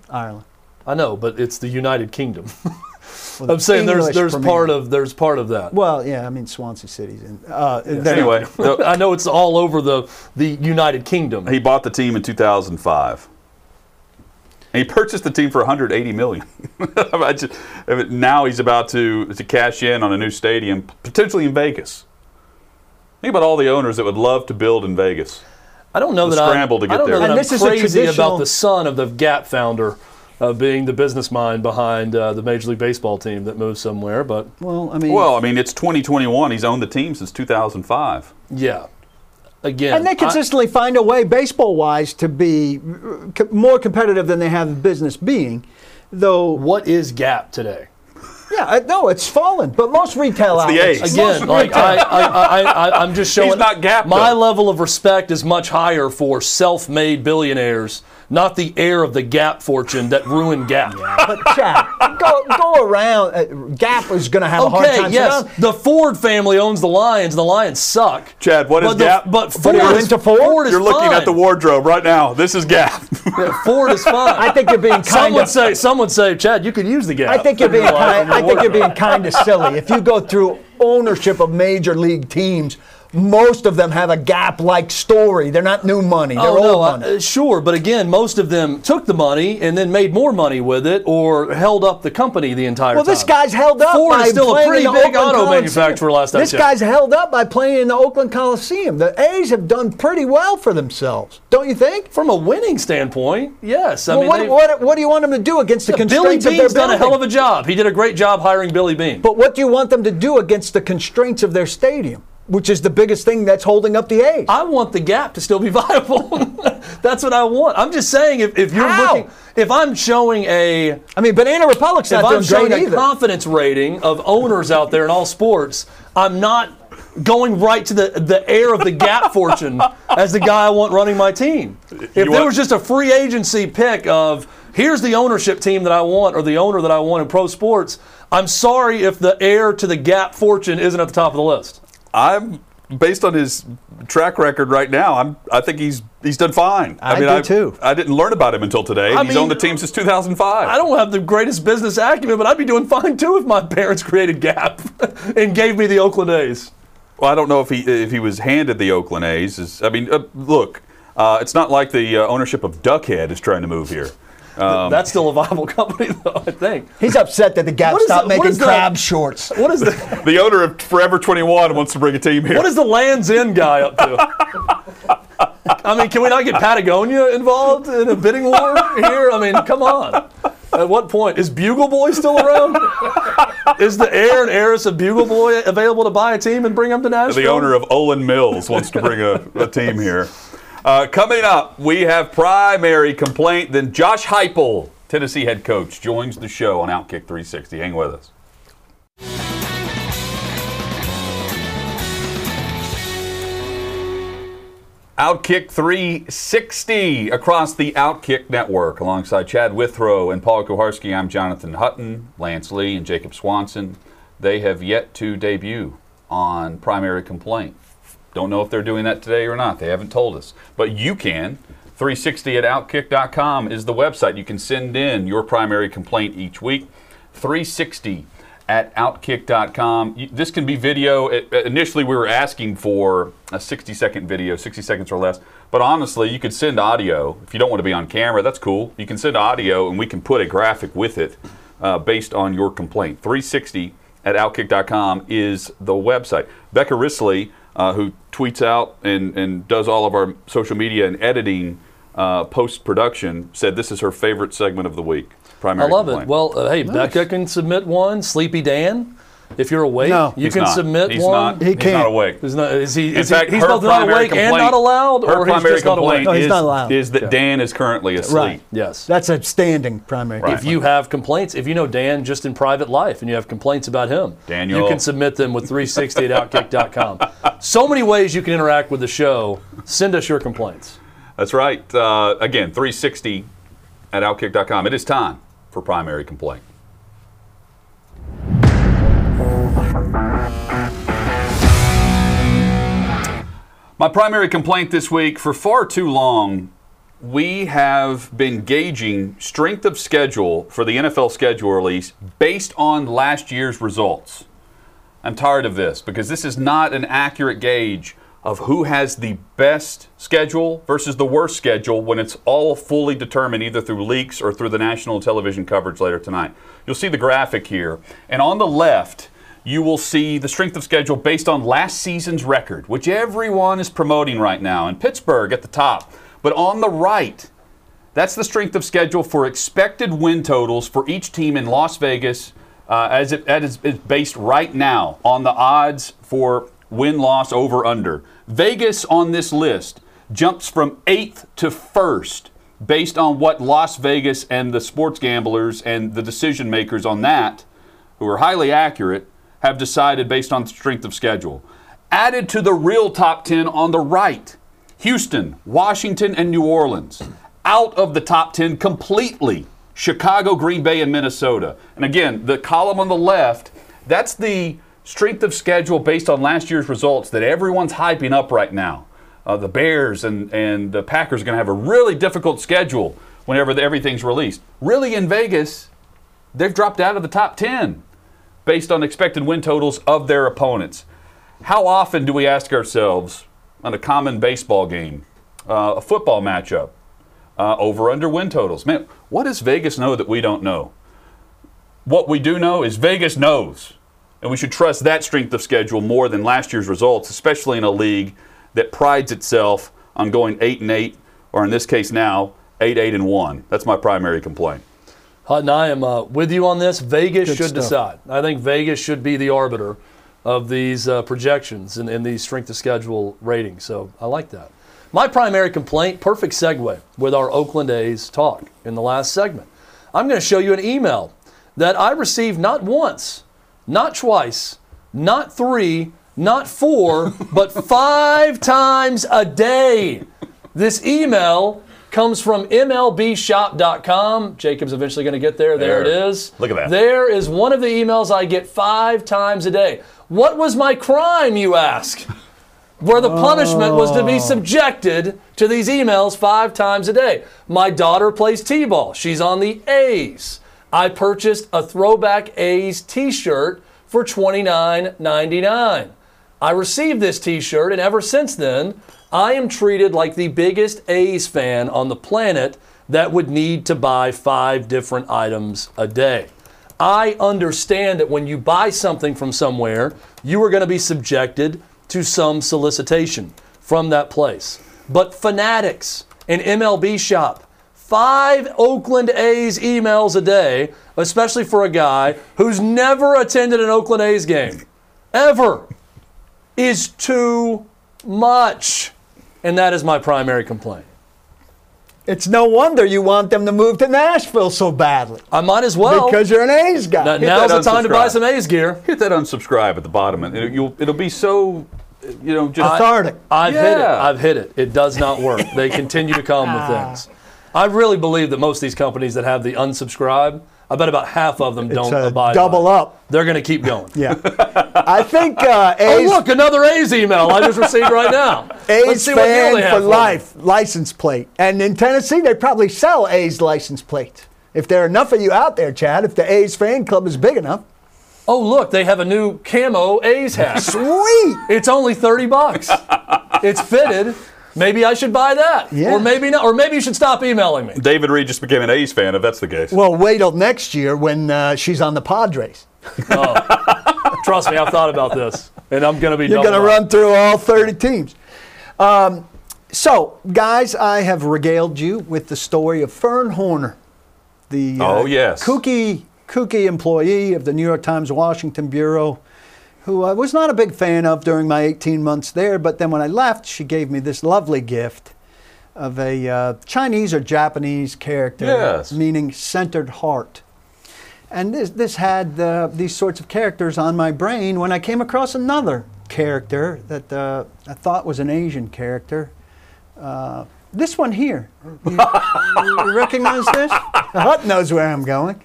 Ireland. I know, but it's the United Kingdom. I'm saying there's English there's Premier part of there's part of that. Well, yeah, I mean Swansea City's in. Uh, they're- Anyway, the- I know it's all over the the United Kingdom. He bought the team in 2005. And he purchased the team for 180 million. I just- now he's about to to cash in on a new stadium, potentially in Vegas. Think about all the owners that would love to build in Vegas. I don't know The that scramble I'm, to get I don't there. know that And I'm this is crazy traditional- about the son of the Gap founder uh, being the business mind behind uh, the Major League Baseball team that moves somewhere. But well, I mean, Well, I mean, it's 2021. He's owned the team since 2005. yeah, again, and they I- consistently find a way, baseball-wise, to be uh, more competitive than they have business being. Though, what is Gap today? yeah, no, it's fallen. But most retail It's outlets, A's. Again, like I, I, I, I, I'm just showing. He's not Gap, My though. level of respect is much higher for self-made billionaires, not the heir of the Gap fortune that ruined Gap. but Chad, go go around. Uh, Gap is going to have a hard Okay, time. yes, So the Ford family owns the Lions, and the Lions suck. Chad, what is but the- Gap? But But Ford, you're is, into Ford? Ford is You're looking fine. at the wardrobe right now. This is Gap. Yeah, Ford is fine. I think you're being some would of. say, some would say, Chad, you could use the Gap. I think you're in your being kind. your I think you're being kind of silly. If you go through ownership of major league teams, most of them have a gap-like story. They're not new money. They're Oh, old no, money. uh, sure, but again, most of them took the money and then made more money with it, or held up the company the entire well, time. Well, this guy's held up Ford by is still a playing pretty in the big Oakland auto Coliseum. manufacturer. Last I This checked. guy's held up by playing in the Oakland Coliseum. The A's have done pretty well for themselves, don't you think? from a winning standpoint, yes. I well, mean, what, they- what, what do you want them to do against the Billy constraints of their Beane's done a hell of a job. He did a great job hiring Billy Beane. But what do you want them to do against the constraints of their stadium, which is the biggest thing that's holding up the A's? I want the gap to still be viable. That's what I want. I'm just saying, if, if you're How? looking, if I'm showing a, I mean, Banana Republic's if not I'm showing great a either. confidence rating of owners out there in all sports, I'm not going right to the the heir of the gap fortune as the guy I want running my team. If there want- was just a free agency pick of here's the ownership team that I want or the owner that I want in pro sports, I'm sorry if the heir to the gap fortune isn't at the top of the list. I'm based on his track record right now. I'm. I think he's he's done fine. I mean, do I, too. I didn't learn about him until today. I He's mean, owned the team since 2005. I don't have the greatest business acumen, but I'd be doing fine too if my parents created Gap and gave me the Oakland A's. Well, I don't know if he if he was handed the Oakland A's. I mean, uh, look, uh, it's not like the uh, ownership of Duckhead is trying to move here. Um, That's still a viable company, though. I think. He's upset that the Gap What is stopped the- making is the- crab shorts. What is the the owner of Forever 21 wants to bring a team here. What is the Lands End guy up to? I mean, can we not get Patagonia involved in a bidding war here? I mean, come on. At what point is Bugle Boy still around? is the heir and heiress of Bugle Boy available to buy a team and bring them to Nashville? The owner of Olan Mills wants to bring a, a team here. Uh, coming up, we have primary complaint. Then Josh Heupel, Tennessee head coach, joins the show on Outkick 360. Hang with us. Outkick 360 across the Outkick network. Alongside Chad Withrow and Paul Kuharsky, I'm Jonathan Hutton, Lance Lee, and Jacob Swanson. They have yet to debut on Primary Complaint. Don't know if they're doing that today or not. They haven't told us. But you can. 360 at Outkick.com is the website. You can send in your primary complaint each week. 360 at Outkick.com. This can be video. Initially, we were asking for a 60 second video, 60 seconds or less. But honestly, you could send audio. If you don't want to be on camera, that's cool. You can send audio and we can put a graphic with it uh, based on your complaint. 360 at Outkick.com is the website. Becca Risley, uh, who tweets out and, and does all of our social media and editing uh, post production, said this is her favorite segment of the week. I love complaint. it. Well, uh, hey, Becca can submit one. Sleepy Dan, if you're awake, No. you He's can not. submit he's one. Not, He he's can't. not awake. Is, not, is he? In fact, he he's both not awake and not allowed, Her or he's primary just not complaint awake. No, he's is, not allowed. is that Dan is currently asleep. Right. Yes. That's a standing primary. Right. If you have complaints, if you know Dan just in private life and you have complaints about him, Daniel. you can submit them with 360 at outkick.com. so many ways you can interact with the show. Send us your complaints. That's right. Uh, again, 360 at Outkick.com. It is time for primary complaint. My primary complaint this week for far too long, we have been gauging strength of schedule for the NFL schedule release based on last year's results. I'm tired of this because this is not an accurate gauge of who has the best schedule versus the worst schedule when it's all fully determined either through leaks or through the national television coverage later tonight. You'll see the graphic here, and on the left, you will see the strength of schedule based on last season's record, which everyone is promoting right now, and Pittsburgh at the top. But on the right, that's the strength of schedule for expected win totals for each team in Las Vegas, uh, as it is based right now on the odds for win loss over under. Vegas on this list jumps from eighth to first based on what Las Vegas and the sports gamblers and the decision makers on that, who are highly accurate, have decided based on strength of schedule. Added to the real top 10 on the right, Houston, Washington, and New Orleans. Out of the top 10 completely. Chicago, Green Bay, and Minnesota. And again, the column on the left, that's the strength of schedule based on last year's results that everyone's hyping up right now. Uh, the Bears and, and the Packers are going to have a really difficult schedule whenever the, everything's released. Really, in Vegas, they've dropped out of the top 10 based on expected win totals of their opponents. How often do we ask ourselves on a common baseball game, uh, a football matchup, uh, over under win totals? Man, what does Vegas know that we don't know? What we do know is Vegas knows. And we should trust that strength of schedule more than last year's results, especially in a league that prides itself on going 8 and 8, or in this case now, 8 8 and 1. That's my primary complaint. Hutton, I am uh, with you on this. Vegas Good should stuff. decide. I think Vegas should be the arbiter of these uh, projections and, and these strength of schedule ratings. So I like that. My primary complaint, perfect segue with our Oakland A's talk in the last segment. I'm going to show you an email that I received not once, not twice, not three, not four, but five times a day. This email comes from MLBshop.com. Jacob's eventually going to get there. There, There. it is. Look at that. There is one of the emails I get five times a day. What was my crime, you ask? Where the punishment was to be oh. subjected to these emails five times a day. My daughter plays T ball. She's on the A's. I purchased a throwback A's t shirt for $29.99. I received this t shirt, and ever since then, I am treated like the biggest A's fan on the planet that would need to buy five different items a day. I understand that when you buy something from somewhere, you are going to be subjected to some solicitation from that place. But Fanatics and MLB Shop five Oakland A's emails a day, especially for a guy who's never attended an Oakland A's game, ever, is too much. And that is my primary complaint. It's no wonder you want them to move to Nashville so badly I might as well. because you're an A's guy. Now- now's the time to buy some A's gear. Hit that unsubscribe at the bottom, and it, you'll, it'll be so, you know, just Cathartic. I've hit it. I've hit it. It does not work. they continue to come with ah. things. I really believe that most of these companies that have the unsubscribe, I bet about half of them don't a abide. double by up. They're going to keep going. yeah. I think uh, Oh, look, another A's email I just received right now. A's see what deal fan have for life license plate. And in Tennessee, they probably sell A's license plates. If there are enough of you out there, Chad, if the A's fan club is big enough, Oh, look, they have a new camo A's hat. sweet. it's only 30 bucks. It's fitted. Maybe I should buy that. Yeah. Or maybe not. Or maybe you should stop emailing me. David Reed just became an A's fan, if that's the case. Well, wait till next year when uh, she's on the Padres. Trust me, I've thought about this. And I'm going to be You're going to run through all 30 teams. Um, so, guys, I have regaled you with the story of Fern Horner, the uh, Oh, yes. kooky, kooky employee of the New York Times Washington Bureau, who I was not a big fan of during my 18 months there. But then when I left, she gave me this lovely gift of a uh, Chinese or Japanese character, Yes. meaning centered heart. And this, this had uh, these sorts of characters on my brain when I came across another character that uh, I thought was an Asian character. Uh, this one here. You, you recognize this? Hut knows where I'm going.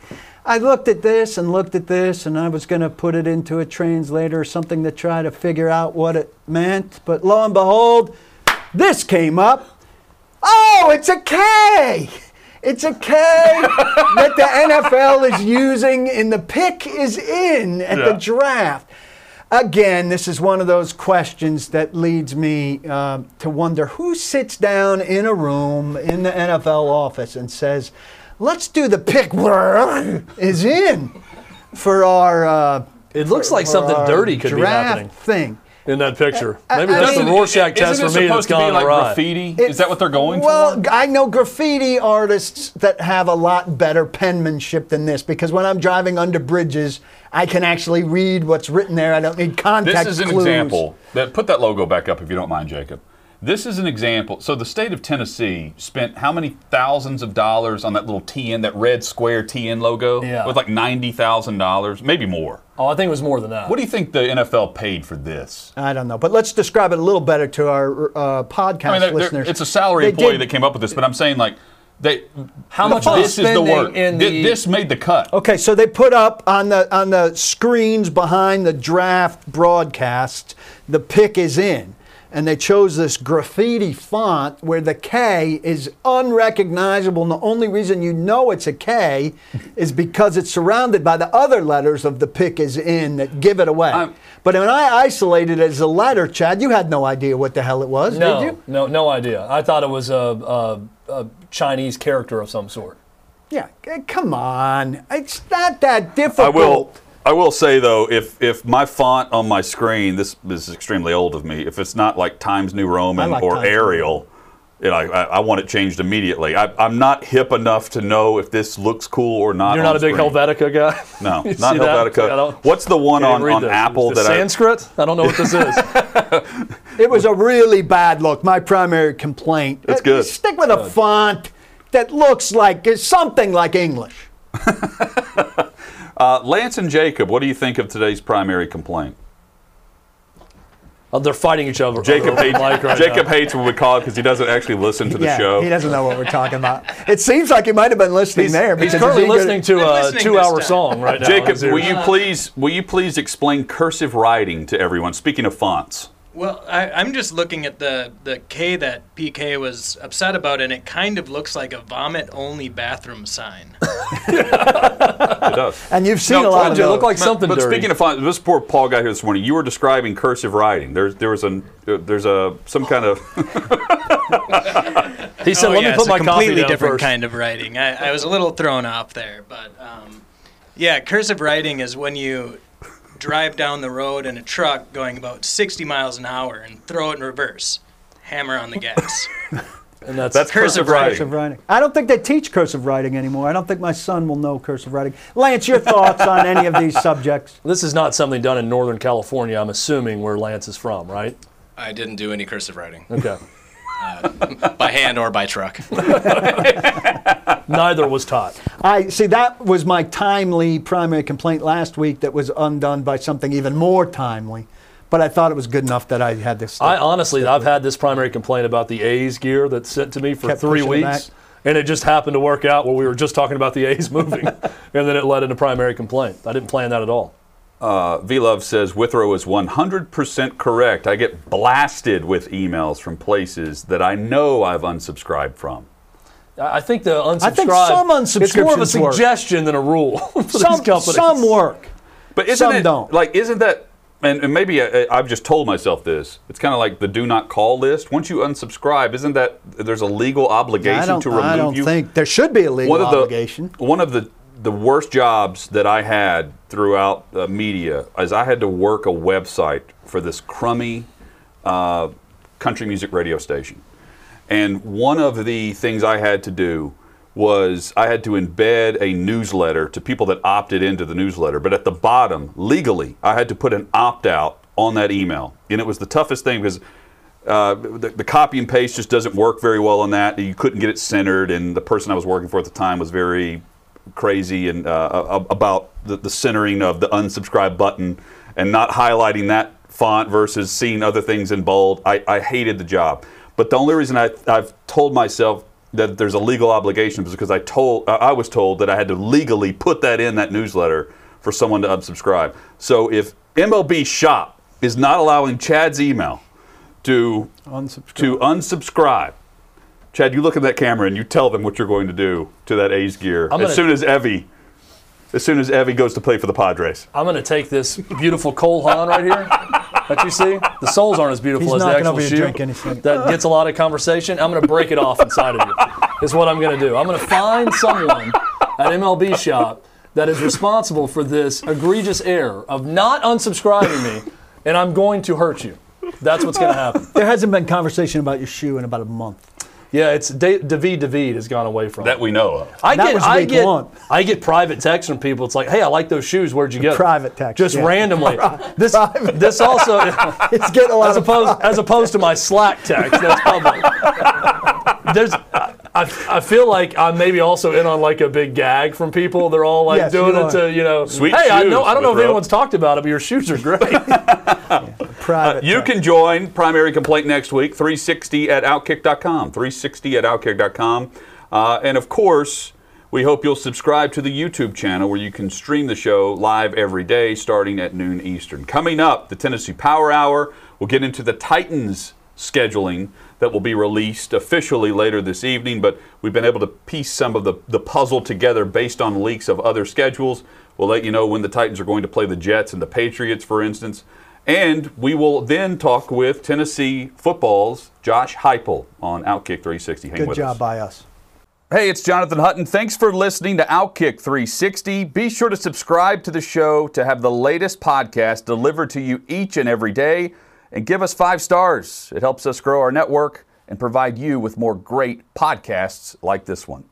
I looked at this and looked at this, and I was going to put it into a translator or something to try to figure out what it meant. But lo and behold, this came up. Oh, it's a K. It's a K that the NFL is using in the pick is in at the draft. Again, this is one of those questions that leads me uh, to wonder who sits down in a room in the NFL office and says, let's do the pick where is in for our. Uh, It looks like for something dirty could be happening thing. in that picture. Maybe I that's the Rorschach test Isn't for it me that's supposed to be gone like awry. graffiti? It- Is that what they're going well, for? Well, I know graffiti artists that have a lot better penmanship than this because when I'm driving under bridges, I can actually read what's written there. I don't need context This is an clues. example. That put that logo back up if you don't mind, Jacob. This is an example. So the state of Tennessee spent how many thousands of dollars on that little TN, that red square TN logo? Yeah. It was like ninety thousand dollars, maybe more. Oh, I think it was more than that. What do you think the NFL paid for this? I don't know, but let's describe it a little better to our uh, podcast I mean, they're- they're- listeners. it's a salary They employee did- that came up with this, but I'm saying like they. How much This is the work. in the- this made the cut. Okay, so they put up on the on the screens behind the draft broadcast, the pick is in. And they chose this graffiti font where the K is unrecognizable. And the only reason you know it's a K is because it's surrounded by the other letters of the pick is in that give it away. I'm- but when I isolated it as a letter, Chad, you had no idea what the hell it was, no, did you? no, no idea. I thought it was a, a, a Chinese character of some sort. Yeah, come on. It's not that difficult. I will. I will say though, if if my font on my screen, this, this is extremely old of me. If it's not like Times New Roman like or Times Arial, you know, I, I want it changed immediately. I, I'm not hip enough to know if this looks cool or not. You're on not a big screen. Helvetica guy? No, not see that? Helvetica. What's the one on, didn't on this. Apple The that Sanskrit? I don't know what this is. It was a really bad look. My primary complaint. That's Uh, good. Stick with a font that looks like something like English. Uh, Lance and Jacob, what do you think of today's primary complaint? Oh, they're fighting each other. Jacob over the hates. right Jacob now. hates when we call it because he doesn't actually listen to the yeah, show. he doesn't know what we're talking about. It seems like he might have been listening there. He's currently he could- listening to a two-hour song right now. Jacob, will you please will you please explain cursive writing to everyone? Speaking of fonts, Well, I, I'm just looking at the, the K that PK was upset about, and it kind of looks like a vomit only bathroom sign. it does. And you've seen No, a lot of you, it those. looked like But- something But dirty. speaking of fonts, this poor Paul guy here this morning. You were describing cursive writing. There's there was an uh, there's a some kind of he said, oh, "Let yeah, me put it's my a completely different first. kind of writing. I, I was a little thrown off there, but um, yeah, cursive writing is when you drive down the road in a truck going about 60 miles an hour and throw it in reverse, hammer on the gas. and that's, That's Cursive cursive writing. Cursive writing. I don't think they teach cursive writing anymore. I don't think my son will know cursive writing. Lance, your thoughts on any of these subjects? this is not something done in Northern California. I'm assuming where Lance is from, right? I didn't do any cursive writing Okay. Uh, by hand or by truck. Neither was taught. I see that was my timely primary complaint last week that was undone by something even more timely. But I thought it was good enough that I had this. I honestly, I've had this primary complaint about the A's gear that's sent to me for Kept three weeks, back. and it just happened to work out where we were just talking about the A's moving, and then it led into primary complaint. I didn't plan that at all. Uh, V Love says Withrow is 100% correct. I get blasted with emails from places that I know I've unsubscribed from. I I think the unsubscribe. I think some unsubscriptions It's more of a unsubscriptions work. suggestion than a rule for some, these companies. some work. But isn't Some it don't. like isn't that and, and maybe I, I've just told myself this. It's kind of like the do not call list. Once you unsubscribe, isn't that there's a legal obligation I to remove you? I don't you? think there should be a legal one of the obligation. one of the the worst jobs that I had throughout uh, media is I had to work a website for this crummy uh, country music radio station, and one of the things I had to do was I had to embed a newsletter to people that opted into the newsletter. But at the bottom, legally, I had to put an opt out on that email, and it was the toughest thing because uh, the, the copy and paste just doesn't work very well on that. You couldn't get it centered, and the person I was working for at the time was very crazy and uh, about the, the centering of the unsubscribe button and not highlighting that font versus seeing other things in bold. I, I hated the job. But the only reason I, I've told myself that there's a legal obligation is because I told I was told that I had to legally put that in that newsletter for someone to unsubscribe. So if MLB Shop is not allowing Chad's email to Unsubscribe. to unsubscribe. Chad, you look at that camera and you tell them what you're going to do to that A's gear I'm as soon as Evie, as soon as Evie goes to play for the Padres. I'm going to take this beautiful Cole Haan right here that you see. The soles aren't as beautiful He's as the knocking actual over your shoe. drink anything. That gets a lot of conversation. I'm going to break it off inside of you. Is what I'm going to do. I'm going to find someone at MLB shop that is responsible for this egregious error of not unsubscribing me, and I'm going to hurt you. That's what's going to happen. There hasn't been conversation about your shoe in about a month. Yeah, it's Da- David David has gone away from. That we know of. I That get, was I week get, one. I get private texts from people. It's like, hey, I like those shoes. Where'd you get? Private text, Just yeah. randomly. This, Private this also, It's getting a lot as of opposed, as opposed to my Slack text that's public. There's, I, I feel like I'm maybe also in on like a big gag from people. They're all like Yes, doing you it to you know. Sweet hey, I shoes, know. I don't know if Withrow. anyone's talked about it, but your shoes are great. Private. You text. can join Primary Complaint next week, 360 at Outkick.com. 360 at Outkick.com. Uh, and of course, we hope you'll subscribe to the YouTube channel where you can stream the show live every day starting at noon Eastern. Coming up, the Tennessee Power Hour. We'll get into the Titans scheduling that will be released officially later this evening, but we've been able to piece some of the, the puzzle together based on leaks of other schedules. We'll let you know when the Titans are going to play the Jets and the Patriots, for instance. And we will then talk with Tennessee football's Josh Heupel on Outkick 360. Hang Good with job us. by us. Hey, it's Jonathan Hutton. Thanks for listening to Outkick 360. Be sure to subscribe to the show to have the latest podcast delivered to you each and every day. And give us five stars. It helps us grow our network and provide you with more great podcasts like this one.